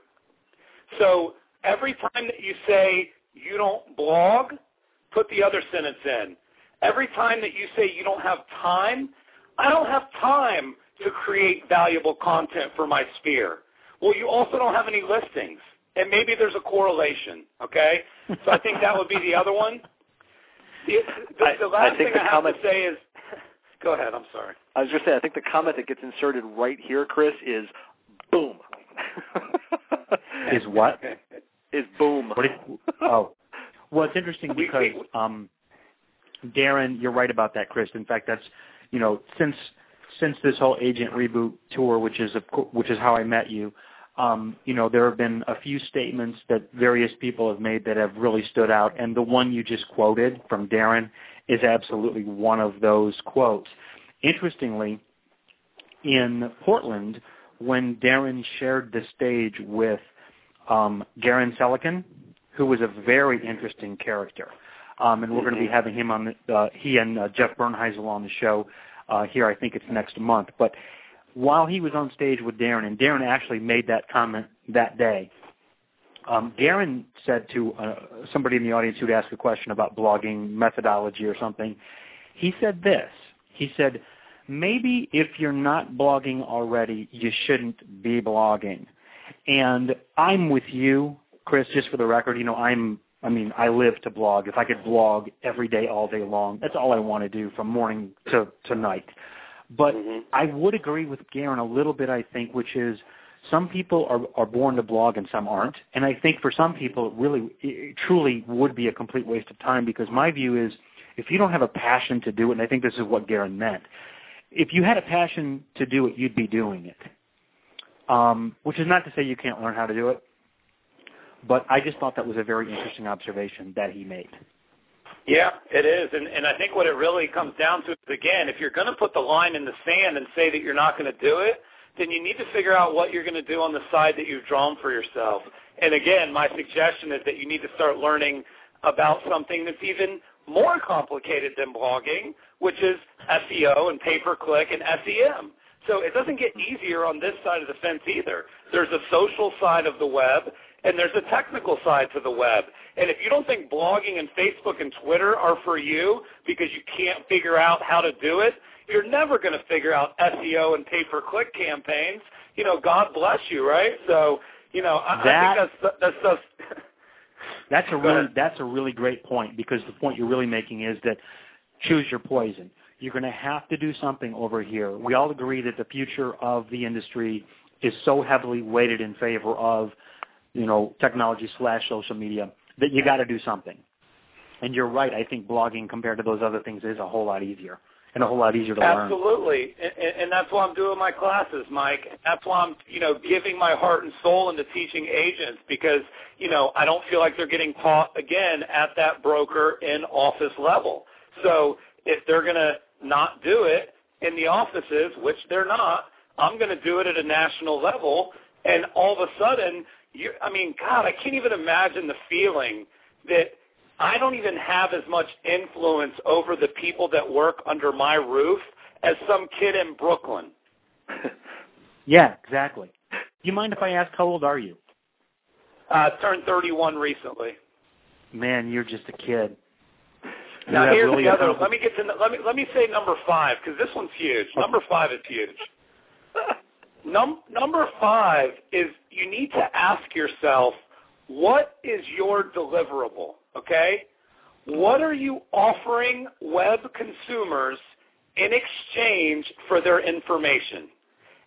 D: So every time that you say you don't blog, put the other sentence in. Every time that you say you don't have time, I don't have time to create valuable content for my sphere. Well, you also don't have any listings. And maybe there's a correlation, okay? So I think that would be the other one. The, the,
B: I-
D: the
B: I
D: last
B: think
D: thing
B: the
D: I have
B: comment-
D: to say is, go ahead, I'm sorry.
B: I was just saying, I think the comment that gets inserted right here, Chris, is boom.
C: Is what?
B: Is boom.
C: What is, oh, well, it's interesting because um, Darren, you're right about that, Chris. In fact, that's you know since since this whole agent reboot tour, which is of cour- which is how I met you. Um, you know, there have been a few statements that various people have made that have really stood out, and the one you just quoted from Darren is absolutely one of those quotes. Interestingly, in Portland, when Darren shared the stage with um, Garen Selikin, who was a very interesting character. Um, and we're going to be having him on the, uh, he and uh, Jeff Bernheisel on the show uh, here. I think it's next month. But while he was on stage with Darren, and Darren actually made that comment that day, um, Darren said to uh, somebody in the audience who'd asked a question about blogging methodology or something, he said this. He said, maybe if you're not blogging already, you shouldn't be blogging. And I'm with you, Chris, just for the record, you know, I'm I mean, I live to blog. If I could blog every day all day long, that's all I want to do from morning to to night. But
D: Mhm.
C: I would agree with Garen a little bit, I think, which is some people are are born to blog and some aren't. And I think for some people it really it truly would be a complete waste of time because my view is if you don't have a passion to do it, and I think this is what Garen meant, if you had a passion to do it, you'd be doing it. Um, which is not to say you can't learn how to do it, but I just thought that was a very interesting observation that he made.
D: Yeah, it is. And, and I think what it really comes down to is, again, if you're going to put the line in the sand and say that you're not going to do it, then you need to figure out what you're going to do on the side that you've drawn for yourself. And again, my suggestion is that you need to start learning about something that's even more complicated than blogging, which is SEO and pay-per-click and SEM. So it doesn't get easier on this side of the fence either. There's a social side of the web, and there's a technical side to the web. And if you don't think blogging and Facebook and Twitter are for you because you can't figure out how to do it, you're never going to figure out SEO and pay-per-click campaigns. You know, God bless you, right? So, you know, I,
C: That-
D: I think that's that's just
C: That's a really that's a really great point because the point you're really making is that choose your poison. You're going to have to do something over here. We all agree that the future of the industry is so heavily weighted in favor of, you know, technology slash social media that you got to do something. And you're right. I think blogging compared to those other things is a whole lot easier and a whole lot easier to learn.
D: Absolutely, and, and that's why I'm doing my classes, Mike. That's why I'm, you know, giving my heart and soul into teaching agents because, you know, I don't feel like they're getting taught again at that broker in office level. So if they're to not do it, in the offices, which they're not. I'm to do it at a national level, and all of a sudden, you I mean, God, I can't even imagine the feeling that I don't even have as much influence over the people that work under my roof as some kid in Brooklyn.
C: yeah, exactly. Do you mind if I ask how old are you?
D: Uh, turned 31 recently.
C: Man, you're just a kid.
D: Now here's really the other. Let me get to let me let me say number five because this one's huge. Number five is huge. Num- number five is you need to ask yourself, what is your deliverable? Okay, what are you offering web consumers in exchange for their information?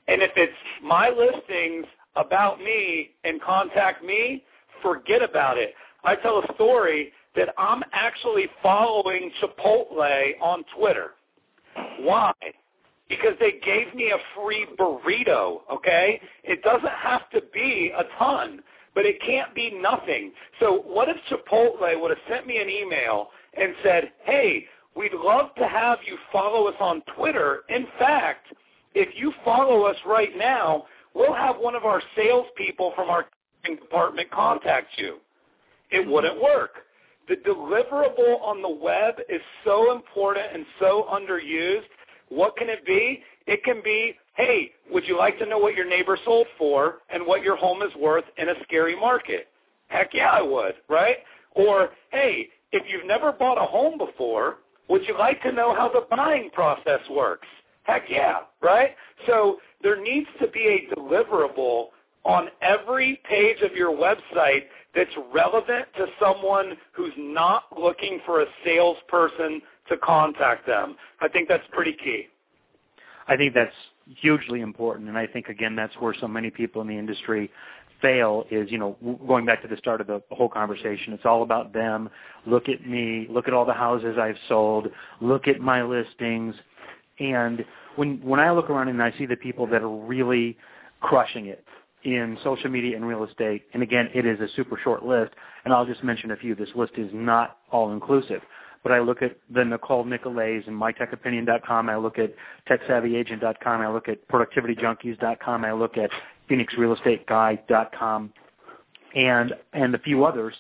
D: And if it's my listings about me and contact me, forget about it. I tell a story that I'm actually following Chipotle on Twitter. Why? Because they gave me a free burrito, okay? It doesn't have to be a ton, but it can't be nothing. So what if Chipotle would have sent me an email and said, hey, we'd love to have you follow us on Twitter. In fact, if you follow us right now, we'll have one of our salespeople from our department contact you. It hmm. wouldn't work. The deliverable on the web is so important and so underused. What can it be? It can be, hey, would you like to know what your neighbor sold for and what your home is worth in a scary market? Heck yeah, I would, right? Or, hey, if you've never bought a home before, would you like to know how the buying process works? Heck yeah, right? So there needs to be a deliverable on every page of your website that's relevant to someone who's not looking for a salesperson to contact them. I think that's pretty key.
C: I think that's hugely important, and I think again that's where so many people in the industry fail is, you know, going back to the start of the whole conversation, it's all about them. Look at me, look at all the houses I've sold, look at my listings. And when when I look around and I see the people that are really crushing it, in social media and real estate. And again, it is a super short list, and I'll just mention a few. This list is not all inclusive. But I look at the Nicole Nicolais and mytechopinion.com. I look at techsavvyagent.com. I look at productivityjunkies.com. I look at phoenixrealestateguy.com and and a few others.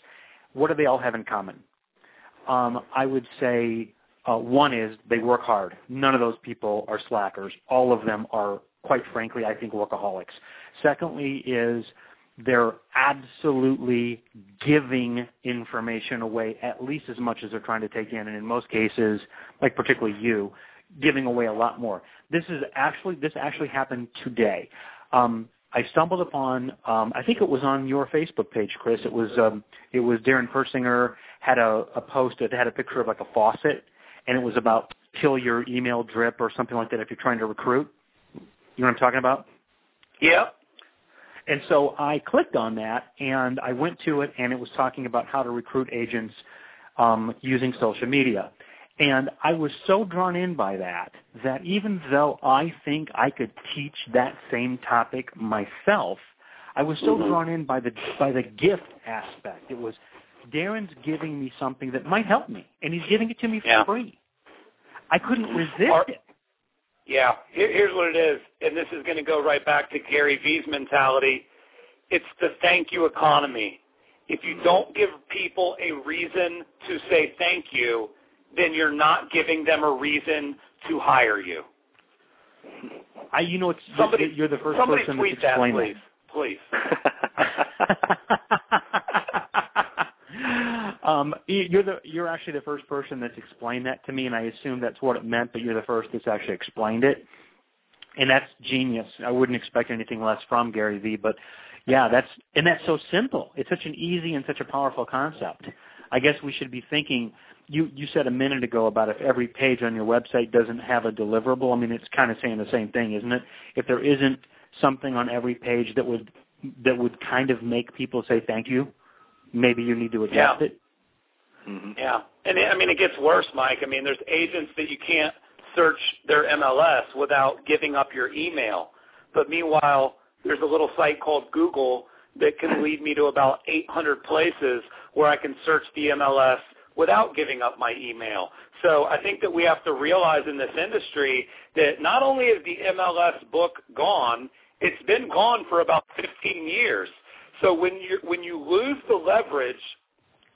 C: What do they all have in common? Um, I would say uh, one is they work hard. None of those people are slackers. All of them are, quite frankly, I think workaholics. Secondly is they're absolutely giving information away at least as much as they're trying to take in, and in most cases, like particularly you, giving away a lot more. This is actually this actually happened today. Um, I stumbled upon um, I think it was on your Facebook page, Chris. It was um, it was Darren Persinger had a, a post that had a picture of like a faucet, and it was about kill your email drip or something like that if you're trying to recruit. You know what I'm talking about?
D: Yep.
C: And so I clicked on that and I went to it and it was talking about how to recruit agents um, using social media. And I was so drawn in by that that even though I think I could teach that same topic myself, I was so mm-hmm. drawn in by the by the gift aspect. It was Darren's giving me something that might help me, and he's giving it to me for
D: yeah.
C: free. I couldn't resist it.
D: Yeah, here's what it is, and this is going to go right back to Gary Vee's mentality. It's the thank you economy. If you don't give people a reason to say thank you, then you're not giving them a reason to hire you.
C: I, you know, it's
D: somebody,
C: you're the first
D: somebody
C: person
D: tweet
C: that's explained
D: that, please,
C: please. Um, you're the you're actually the first person that's explained that to me, and I assume that's what it meant. But you're the first that's actually explained it, and that's genius. I wouldn't expect anything less from Gary Vee, but yeah, that's and that's so simple. It's such an easy and such a powerful concept. I guess we should be thinking. You you said a minute ago about if every page on your website doesn't have a deliverable. I mean, it's kind of saying the same thing, isn't it? If there isn't something on every page that would that would kind of make people say thank you, maybe you need to adjust
D: yeah.
C: it.
D: Mm-hmm. Yeah, and it, I mean it gets worse, Mike. I mean, there's agents that you can't search their MLS without giving up your email. But meanwhile, there's a little site called Google that can lead me to about 800 places where I can search the MLS without giving up my email. So I think that we have to realize in this industry that not only is the MLS book gone, it's been gone for about 15 years. So when you when you lose the leverage,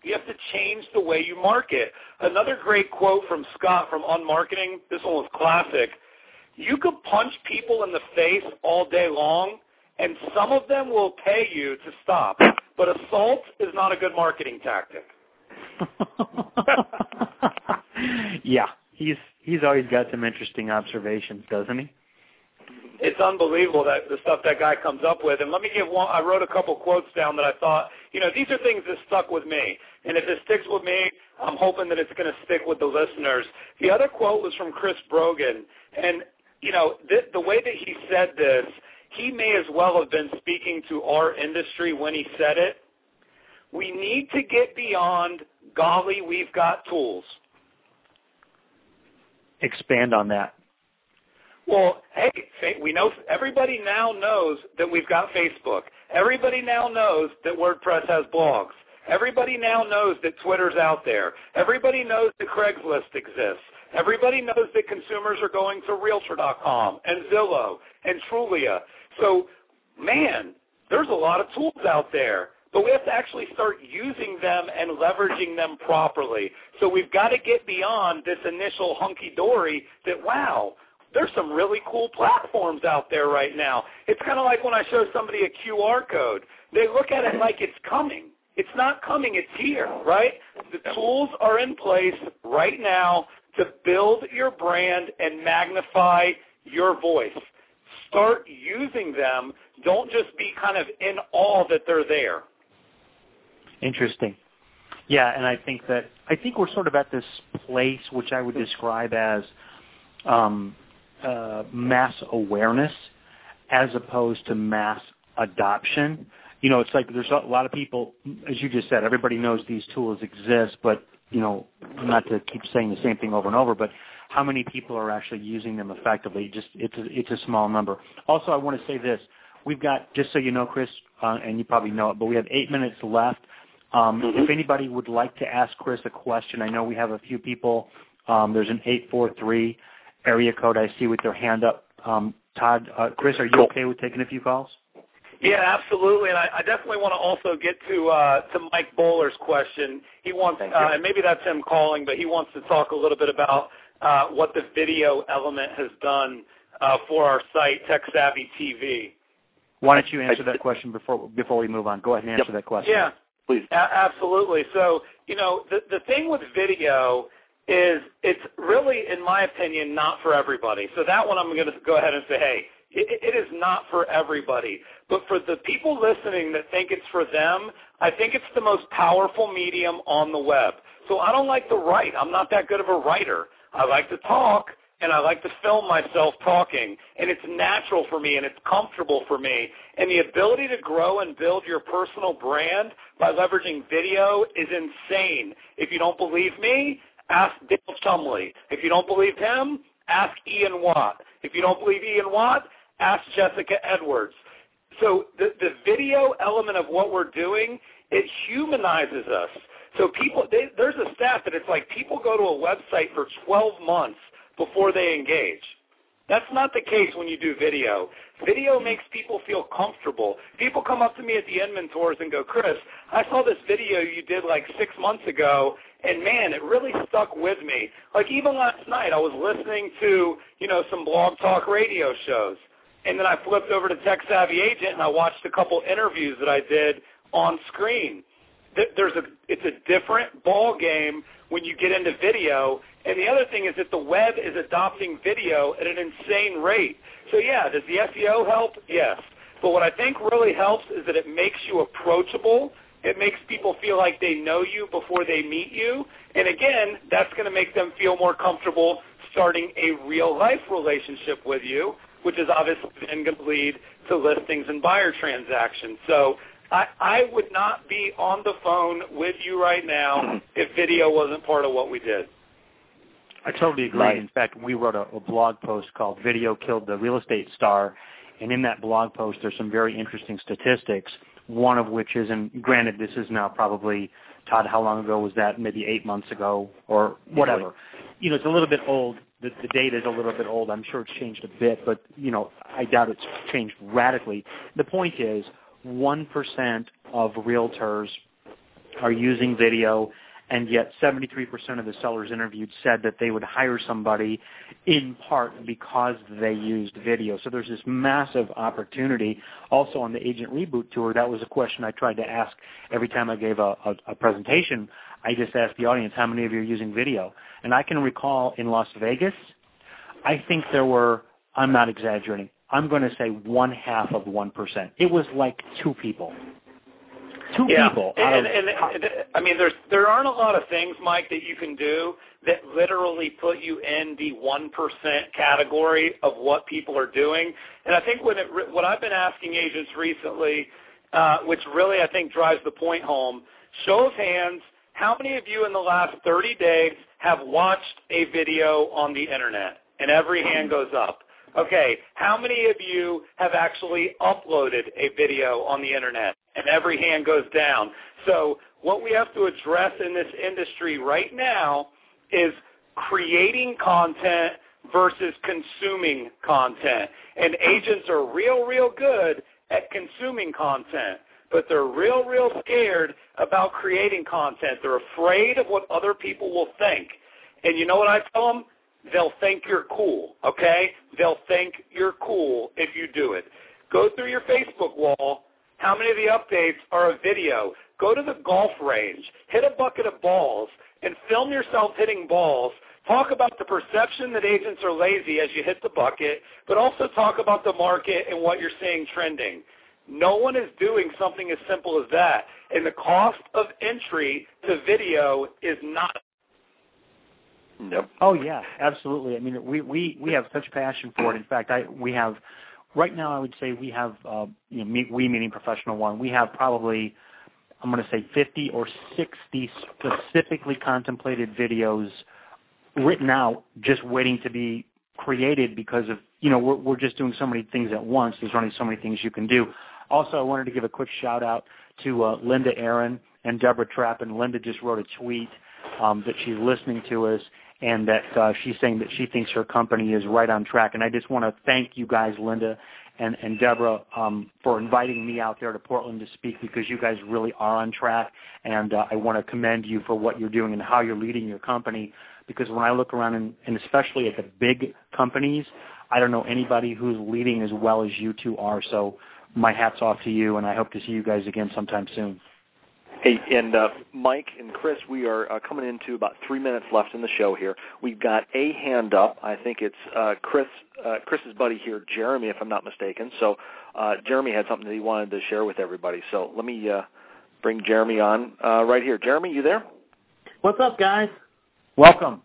D: you have to change the way you market. Another great quote from Scott from UnMarketing. This one was classic. You could punch people in the face all day long, and some of them will pay you to stop. But assault is not a good marketing tactic.
C: yeah, he's he's always got some interesting observations, doesn't he?
D: It's unbelievable that the stuff that guy comes up with. And let me give one. I wrote a couple quotes down that I thought, you know, these are things that stuck with me. And if it sticks with me, I'm hoping that it's going to stick with the listeners. The other quote was from Chris Brogan, and you know, th- the way that he said this, he may as well have been speaking to our industry when he said it. We need to get beyond, golly, we've got tools.
C: Expand on that.
D: Well, hey, we know everybody now knows that we've got Facebook. Everybody now knows that WordPress has blogs. Everybody now knows that Twitter's out there. Everybody knows that Craigslist exists. Everybody knows that consumers are going to Realtor.com and Zillow and Trulia. So, man, there's a lot of tools out there, but we have to actually start using them and leveraging them properly. So we've got to get beyond this initial hunky-dory that, wow, there's some really cool platforms out there right now. It's kind of like when I show somebody a QR code. They look at it like it's coming. It's not coming, it's here, right? The tools are in place right now to build your brand and magnify your voice. Start using them. Don't just be kind of in awe that they're there.
C: Interesting. Yeah, and I think that I think we're sort of at this place which I would describe as um, uh, mass awareness as opposed to mass adoption. You know, it's like there's a lot of people, as you just said, everybody knows these tools exist, but you know, not to keep saying the same thing over and over, but how many people are actually using them effectively? Just it's a, it's a small number. Also, I want to say this: we've got just so you know, Chris, uh, and you probably know it, but we have eight minutes left. Um, mm-hmm. If anybody would like to ask Chris a question, I know we have a few people. Um, there's an eight four three area code I see with their hand up. Um, Todd, uh, Chris, are you okay with taking a few calls?
D: Yeah, absolutely, and I, I definitely want to also get to uh, to Mike Bowler's question. He wants, uh, and maybe that's him calling, but he wants to talk a little bit about uh, what the video element has done uh, for our site, Tech Savvy TV.
C: Why don't you answer that question before before we move on? Go ahead and answer
D: yep.
C: that question.
D: Yeah,
B: please.
D: A- absolutely. So, you know, the the thing with video is it's really, in my opinion, not for everybody. So that one I'm going to go ahead and say, hey, it, it is not for everybody. But for the people listening that think it's for them, I think it's the most powerful medium on the web. So I don't like to write. I'm not that good of a writer. I like to talk, and I like to film myself talking. And it's natural for me, and it's comfortable for me. And the ability to grow and build your personal brand by leveraging video is insane. If you don't believe me, ask Dale Chumbley. If you don't believe him, ask Ian Watt. If you don't believe Ian Watt, ask Jessica Edwards. So the, the video element of what we're doing, it humanizes us. So people, they, there's a stat that it's like people go to a website for 12 months before they engage. That's not the case when you do video. Video makes people feel comfortable. People come up to me at the Inman tours and go, Chris, I saw this video you did like six months ago, and man, it really stuck with me. Like even last night, I was listening to, you know, some blog talk radio shows, and then I flipped over to Tech Savvy Agent and I watched a couple interviews that I did on screen. There's a, it's a different ball game when you get into video. And the other thing is that the web is adopting video at an insane rate. So yeah, does the SEO help? Yes. But what I think really helps is that it makes you approachable. It makes people feel like they know you before they meet you. And again, that's going to make them feel more comfortable starting a real life relationship with you, which is obviously then going to lead to listings and buyer transactions. So I, I would not be on the phone with you right now if video wasn't part of what we did.
C: I totally agree. Right. In fact, we wrote a, a blog post called "Video Killed the Real Estate Star," and in that blog post, there's some very interesting statistics one of which is, and granted, this is now probably Todd. How long ago was that? Maybe eight months ago or whatever. You know, it's a little bit old. The, the data is a little bit old. I'm sure it's changed a bit, but you know, I doubt it's changed radically. The point is, one percent of realtors are using video and yet 73% of the sellers interviewed said that they would hire somebody in part because they used video. So there's this massive opportunity. Also on the Agent Reboot Tour, that was a question I tried to ask every time I gave a, a, a presentation. I just asked the audience, how many of you are using video? And I can recall in Las Vegas, I think there were, I'm not exaggerating, I'm going to say one half of 1%. It was like two people two
D: yeah.
C: people.
D: And, and, and, and I mean, there's there aren't a lot of things, Mike, that you can do that literally put you in the one percent category of what people are doing. And I think when it, what I've been asking agents recently, uh, which really I think drives the point home, show of hands, how many of you in the last 30 days have watched a video on the internet? And every hand goes up. Okay, how many of you have actually uploaded a video on the internet? And every hand goes down. So what we have to address in this industry right now is creating content versus consuming content. And agents are real, real good at consuming content, but they're real, real scared about creating content. They're afraid of what other people will think. And you know what I tell them? They'll think you're cool, okay? They'll think you're cool if you do it. Go through your Facebook wall. How many of the updates are a video? Go to the golf range, hit a bucket of balls, and film yourself hitting balls. Talk about the perception that agents are lazy as you hit the bucket, but also talk about the market and what you're seeing trending. No one is doing something as simple as that. And the cost of entry to video is not
B: Yep.
C: Oh yeah, absolutely. I mean, we we we have such passion for it. In fact, I we have right now. I would say we have uh, you know we meaning professional one. We have probably I'm going to say 50 or 60 specifically contemplated videos written out, just waiting to be created because of you know we're we're just doing so many things at once. There's only so many things you can do. Also, I wanted to give a quick shout out to uh, Linda Aaron and Deborah Trapp. And Linda just wrote a tweet um, that she's listening to us and that uh, she's saying that she thinks her company is right on track. And I just want to thank you guys, Linda and, and Deborah, um, for inviting me out there to Portland to speak because you guys really are on track. And uh, I want to commend you for what you're doing and how you're leading your company. Because when I look around, and, and especially at the big companies, I don't know anybody who's leading as well as you two are. So my hat's off to you, and I hope to see you guys again sometime soon.
B: Hey, and uh, Mike and Chris, we are uh, coming into about three minutes left in the show here. We've got a hand up. I think it's uh, Chris, uh, Chris's buddy here, Jeremy, if I'm not mistaken. So uh, Jeremy had something that he wanted to share with everybody. So let me uh, bring Jeremy on uh, right here. Jeremy, you there?
E: What's up, guys?
C: Welcome.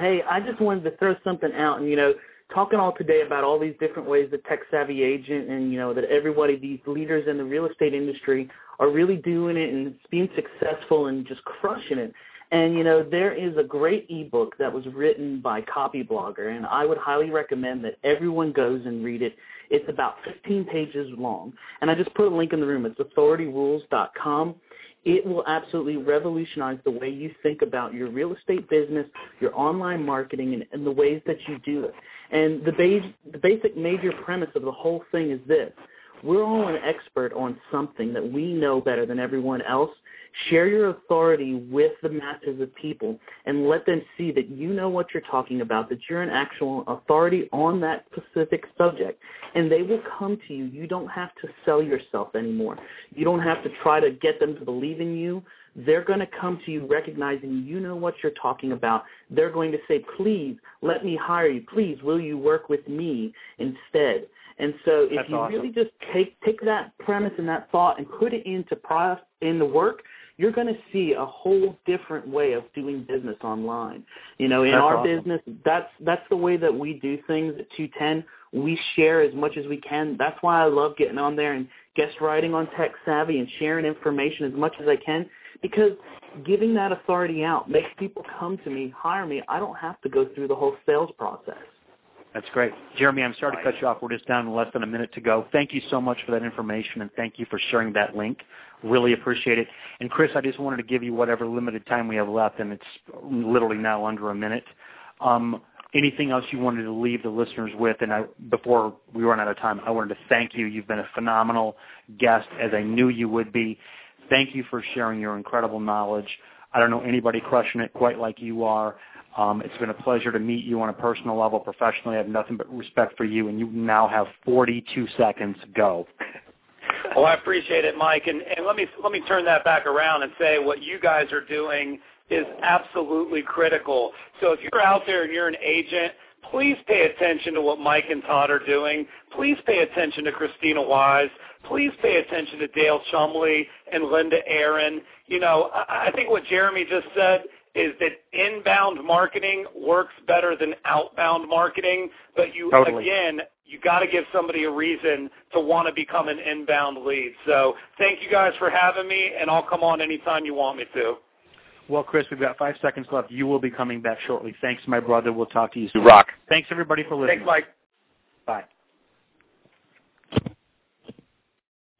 E: Hey, I just wanted to throw something out, and you know, talking all today about all these different ways the tech savvy agent and you know that everybody these leaders in the real estate industry are really doing it and being successful and just crushing it. And you know, there is a great ebook that was written by Copyblogger, and I would highly recommend that everyone goes and read it. It's about 15 pages long, and I just put a link in the room. It's authorityrules.com. It will absolutely revolutionize the way you think about your real estate business, your online marketing, and, and the ways that you do it. And the, ba- the basic major premise of the whole thing is this we're all an expert on something that we know better than everyone else. Share your authority with the masses of people and let them see that you know what you're talking about, that you're an actual authority on that specific subject. And they will come to you. You don't have to sell yourself anymore. You don't have to try to get them to believe in you. They're going to come to you recognizing you know what you're talking about. They're going to say, please, let me hire you. Please, will you work with me instead? And so if
C: That's
E: you
C: awesome.
E: really just take take that premise and that thought and put it into pro in the work, you're going to see a whole different way of doing business online. You know, in
C: That's
E: our
C: awesome.
E: business, that's that's the way that we do things at 210. We share as much as we can. That's why I love getting on there and guest writing on Tech Savvy and sharing information as much as I can because giving that authority out makes people come to me, hire me. I don't have to go through the whole sales process.
C: That's great. Jeremy, I'm sorry to cut you off. We're just down less than a minute to go. Thank you so much for that information, and thank you for sharing that link. Really appreciate it. And Chris, I just wanted to give you whatever limited time we have left, and it's literally now under a minute. Um, anything else you wanted to leave the listeners with? And I, before we run out of time, I wanted to thank you. You've been a phenomenal guest, as I knew you would be. Thank you for sharing your incredible knowledge. I don't know anybody crushing it quite like you are. Um, it's been a pleasure to meet you on a personal level. Professionally, I have nothing but respect for you, and you now have 42 seconds. To go.
D: Well, I appreciate it, Mike, and, and let me let me turn that back around and say what you guys are doing is absolutely critical. So if you're out there and you're an agent, please pay attention to what Mike and Todd are doing. Please pay attention to Christina Wise. Please pay attention to Dale Chumbley and Linda Aaron. You know, I, I think what Jeremy just said is that inbound marketing works better than outbound marketing, but you
C: totally.
D: again, you got to give somebody a reason to want to become an inbound lead. So, thank you guys for having me, and I'll come on anytime you want me to.
C: Well, Chris, we've got five seconds left. You will be coming back shortly. Thanks, my brother. We'll talk to you soon.
B: Rock.
C: Thanks, everybody, for listening.
D: Thanks, Mike.
C: Bye.